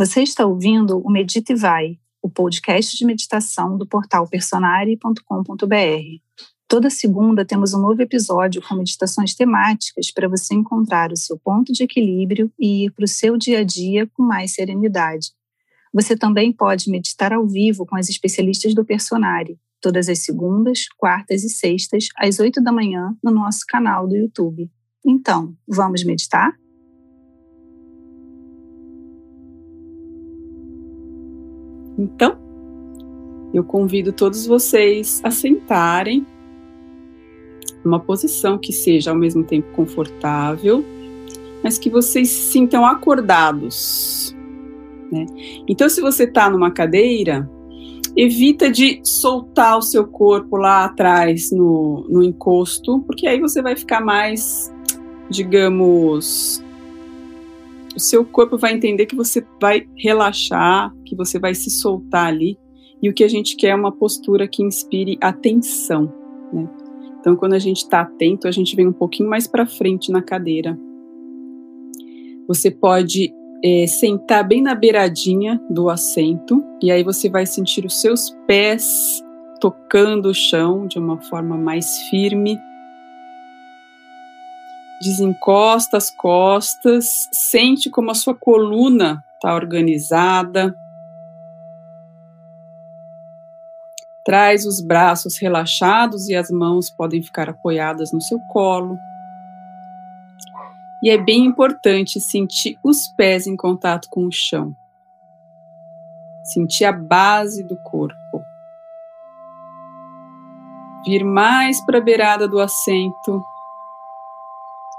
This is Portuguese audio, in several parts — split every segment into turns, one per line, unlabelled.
Você está ouvindo o Medita e Vai, o podcast de meditação do portal personare.com.br. Toda segunda temos um novo episódio com meditações temáticas para você encontrar o seu ponto de equilíbrio e ir para o seu dia a dia com mais serenidade. Você também pode meditar ao vivo com as especialistas do Personare, todas as segundas, quartas e sextas, às oito da manhã, no nosso canal do YouTube. Então, vamos meditar?
Então, eu convido todos vocês a sentarem numa posição que seja ao mesmo tempo confortável, mas que vocês se sintam acordados. Né? Então, se você está numa cadeira, evita de soltar o seu corpo lá atrás no, no encosto, porque aí você vai ficar mais, digamos, o seu corpo vai entender que você vai relaxar, que você vai se soltar ali. E o que a gente quer é uma postura que inspire atenção, né? Então, quando a gente está atento, a gente vem um pouquinho mais para frente na cadeira. Você pode é, sentar bem na beiradinha do assento e aí você vai sentir os seus pés tocando o chão de uma forma mais firme desencosta as costas, sente como a sua coluna está organizada. Traz os braços relaxados e as mãos podem ficar apoiadas no seu colo. E é bem importante sentir os pés em contato com o chão. Sentir a base do corpo. Vir mais para a beirada do assento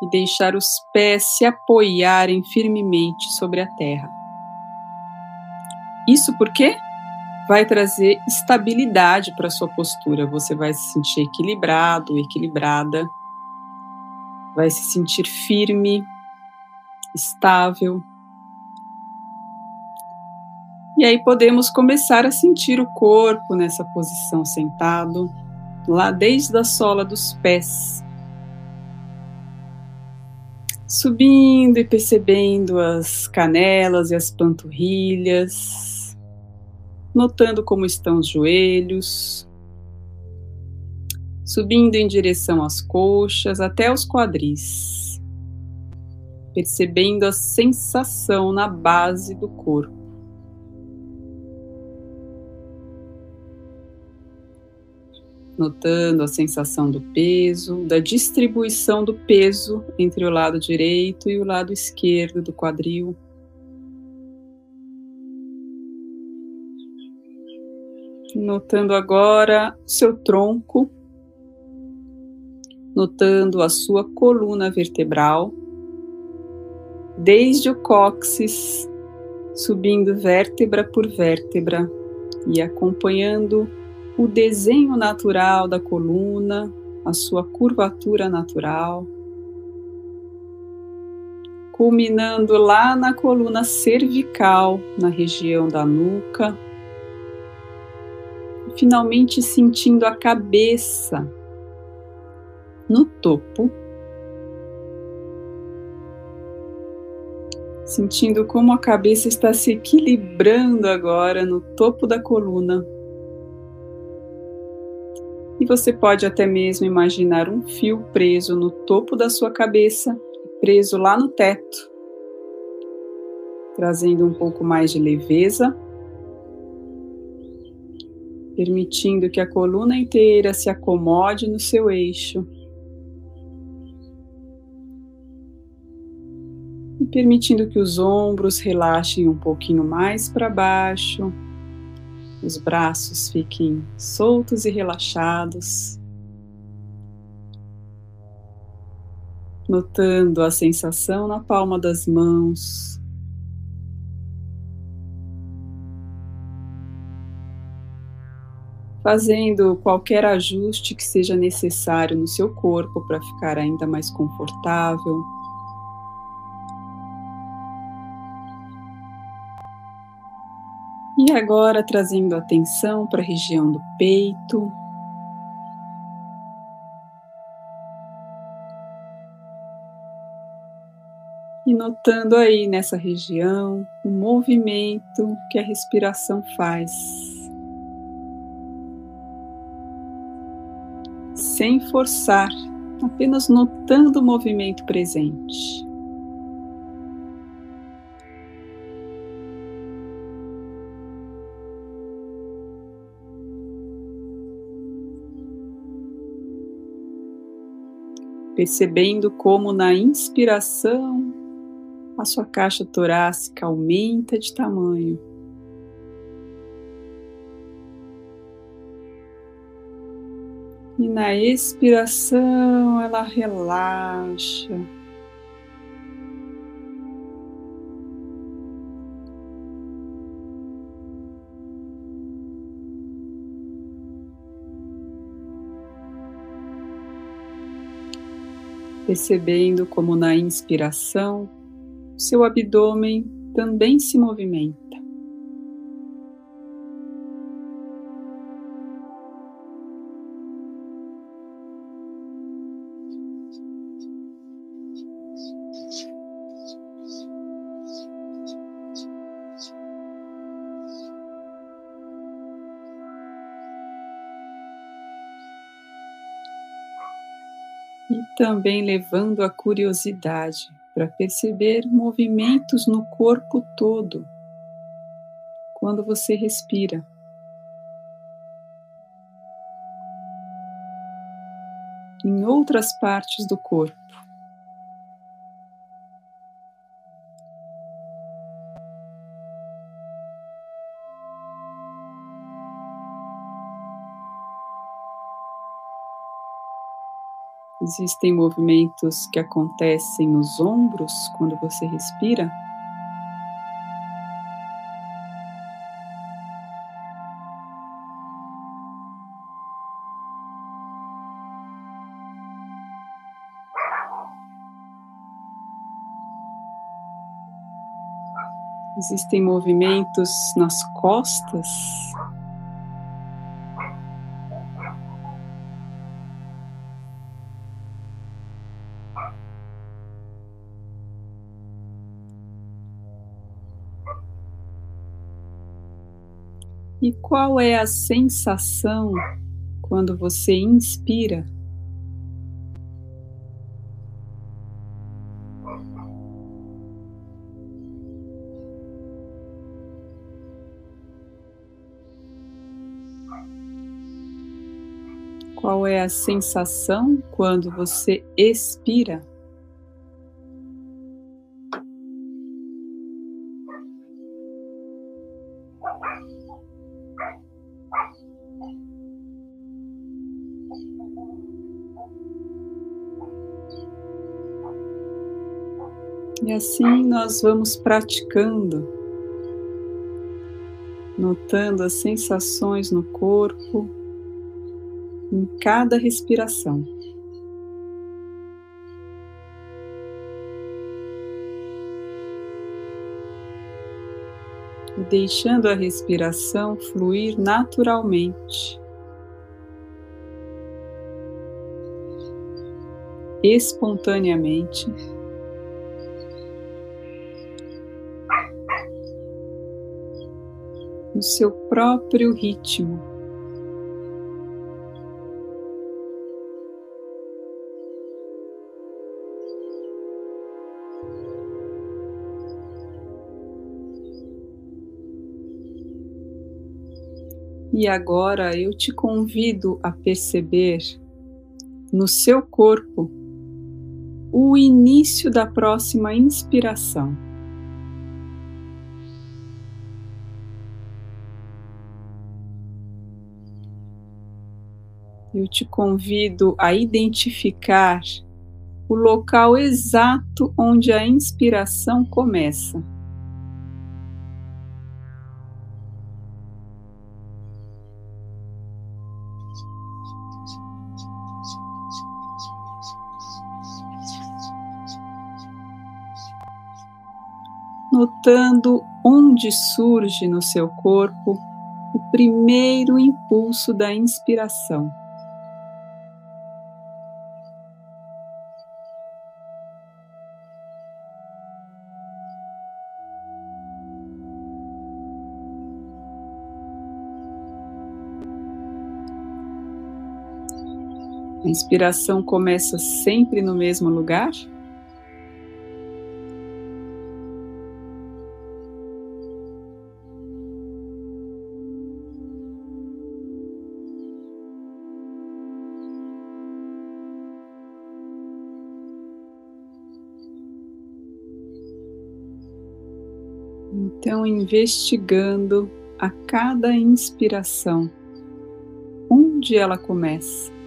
e deixar os pés se apoiarem firmemente sobre a terra. Isso porque vai trazer estabilidade para a sua postura. Você vai se sentir equilibrado, equilibrada, vai se sentir firme, estável. E aí podemos começar a sentir o corpo nessa posição sentado, lá desde a sola dos pés subindo e percebendo as canelas e as panturrilhas, notando como estão os joelhos, subindo em direção às coxas até os quadris, percebendo a sensação na base do corpo. Notando a sensação do peso, da distribuição do peso entre o lado direito e o lado esquerdo do quadril. Notando agora seu tronco, notando a sua coluna vertebral, desde o cóccix, subindo vértebra por vértebra e acompanhando o desenho natural da coluna, a sua curvatura natural, culminando lá na coluna cervical, na região da nuca, finalmente sentindo a cabeça no topo. Sentindo como a cabeça está se equilibrando agora no topo da coluna. E você pode até mesmo imaginar um fio preso no topo da sua cabeça, preso lá no teto, trazendo um pouco mais de leveza, permitindo que a coluna inteira se acomode no seu eixo. E permitindo que os ombros relaxem um pouquinho mais para baixo os braços fiquem soltos e relaxados, notando a sensação na palma das mãos. Fazendo qualquer ajuste que seja necessário no seu corpo para ficar ainda mais confortável. E agora trazendo atenção para a região do peito. E notando aí nessa região o movimento que a respiração faz. Sem forçar, apenas notando o movimento presente. Percebendo como na inspiração a sua caixa torácica aumenta de tamanho. E na expiração ela relaxa. Percebendo como na inspiração seu abdômen também se movimenta. E também levando a curiosidade para perceber movimentos no corpo todo quando você respira. Em outras partes do corpo. Existem movimentos que acontecem nos ombros quando você respira. Existem movimentos nas costas E qual é a sensação quando você inspira? Qual é a sensação quando você expira? E assim nós vamos praticando, notando as sensações no corpo, em cada respiração. E deixando a respiração fluir naturalmente. Espontaneamente. No seu próprio ritmo. E agora eu te convido a perceber no seu corpo o início da próxima inspiração. Eu te convido a identificar o local exato onde a inspiração começa. Notando onde surge no seu corpo o primeiro impulso da inspiração. A inspiração começa sempre no mesmo lugar? Então, investigando a cada inspiração, onde ela começa.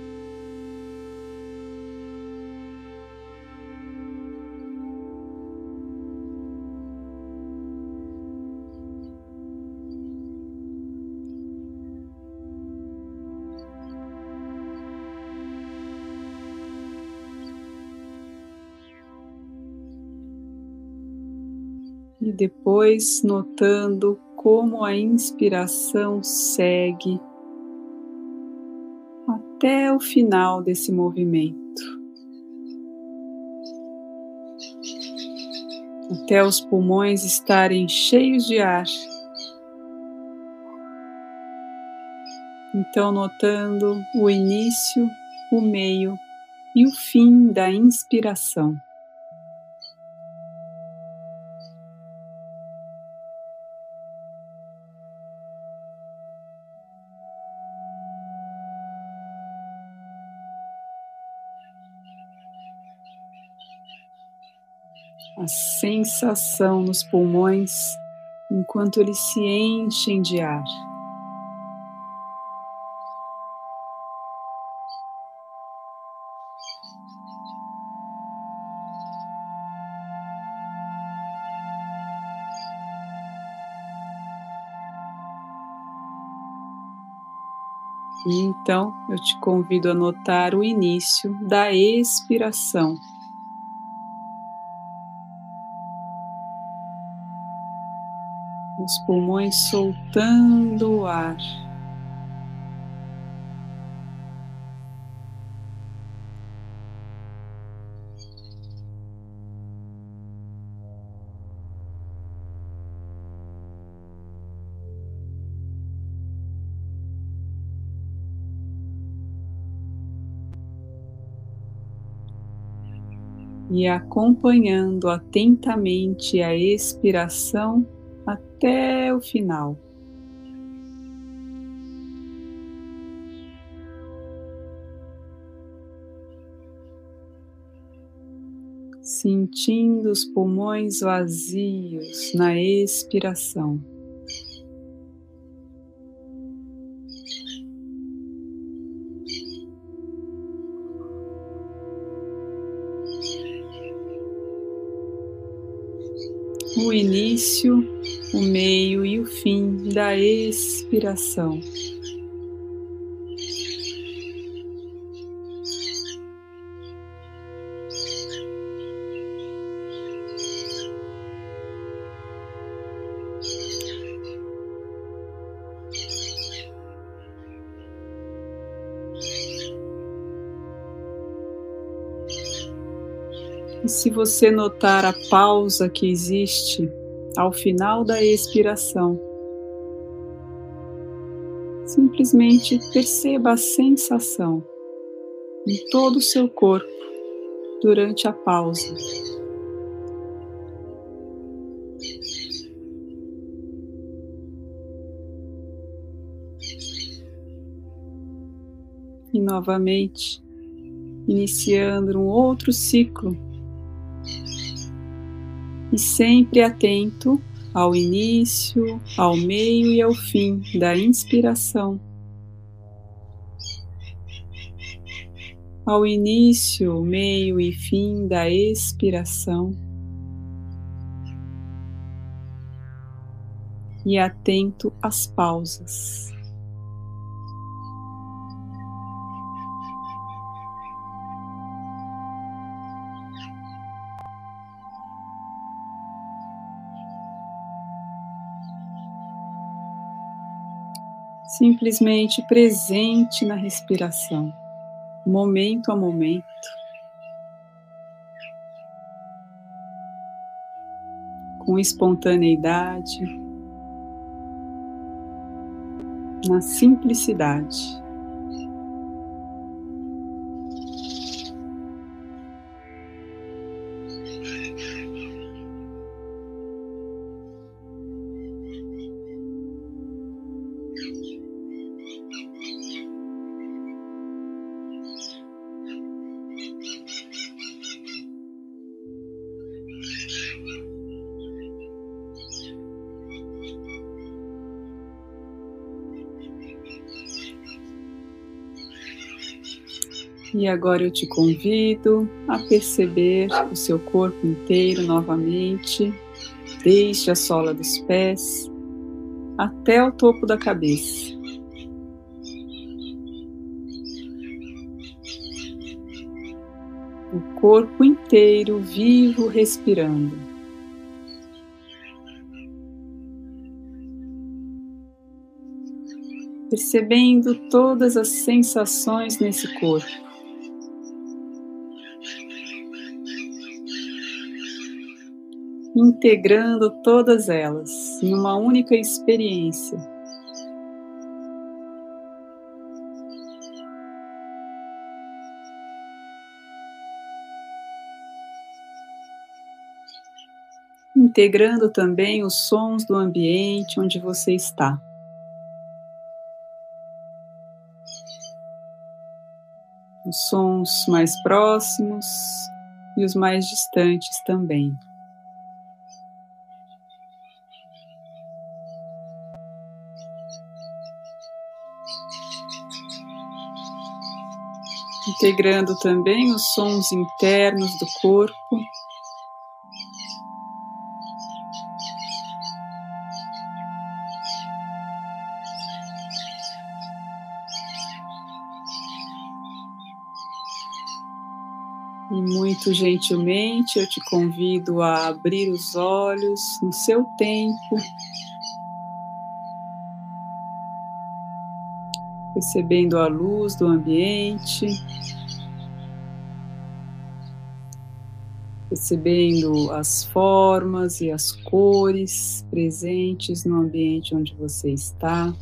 Depois notando como a inspiração segue até o final desse movimento. Até os pulmões estarem cheios de ar. Então, notando o início, o meio e o fim da inspiração. Sensação nos pulmões enquanto eles se enchem de ar. E então eu te convido a notar o início da expiração. Os pulmões soltando o ar. e acompanhando atentamente a expiração até o final. Sentindo os pulmões vazios na expiração. o início, o meio e o fim da expiração. E se você notar a pausa que existe ao final da expiração, simplesmente perceba a sensação em todo o seu corpo durante a pausa. E novamente, iniciando um outro ciclo e sempre atento ao início, ao meio e ao fim da inspiração. Ao início, meio e fim da expiração. E atento às pausas. Simplesmente presente na respiração, momento a momento. Com espontaneidade, na simplicidade. E agora eu te convido a perceber o seu corpo inteiro novamente, desde a sola dos pés até o topo da cabeça. O corpo inteiro vivo respirando. Percebendo todas as sensações nesse corpo. Integrando todas elas em uma única experiência. Integrando também os sons do ambiente onde você está. Os sons mais próximos e os mais distantes também. Integrando também os sons internos do corpo. E muito gentilmente eu te convido a abrir os olhos no seu tempo, percebendo a luz do ambiente. percebendo as formas e as cores presentes no ambiente onde você está.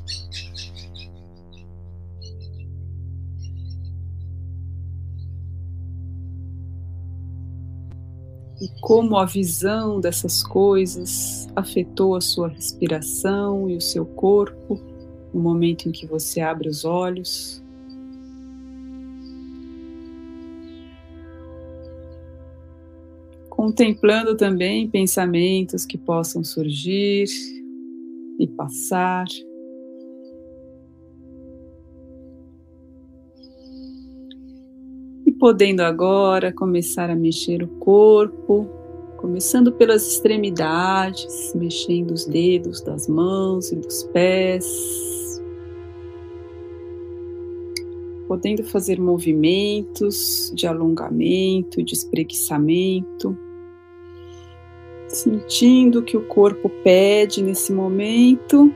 E como a visão dessas coisas afetou a sua respiração e o seu corpo no momento em que você abre os olhos. contemplando também pensamentos que possam surgir e passar. E podendo agora começar a mexer o corpo, começando pelas extremidades, mexendo os dedos das mãos e dos pés. Podendo fazer movimentos de alongamento, de espreguiçamento sentindo o que o corpo pede nesse momento.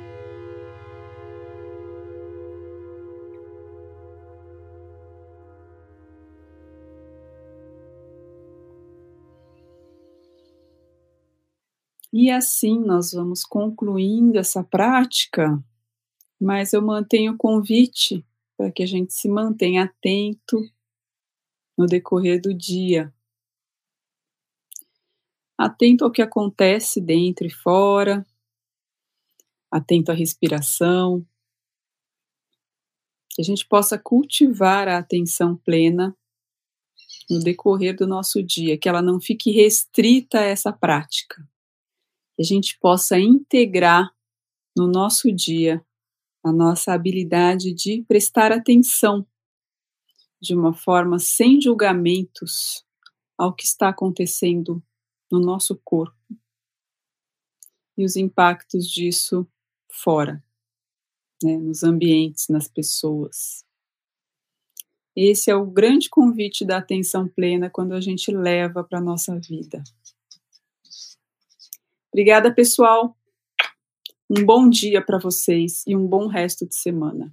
E assim nós vamos concluindo essa prática, mas eu mantenho o convite para que a gente se mantenha atento no decorrer do dia. Atento ao que acontece dentro e fora, atento à respiração, que a gente possa cultivar a atenção plena no decorrer do nosso dia, que ela não fique restrita a essa prática, que a gente possa integrar no nosso dia a nossa habilidade de prestar atenção de uma forma sem julgamentos ao que está acontecendo no nosso corpo e os impactos disso fora, né, nos ambientes, nas pessoas. Esse é o grande convite da atenção plena quando a gente leva para a nossa vida. Obrigada, pessoal. Um bom dia para vocês e um bom resto de semana.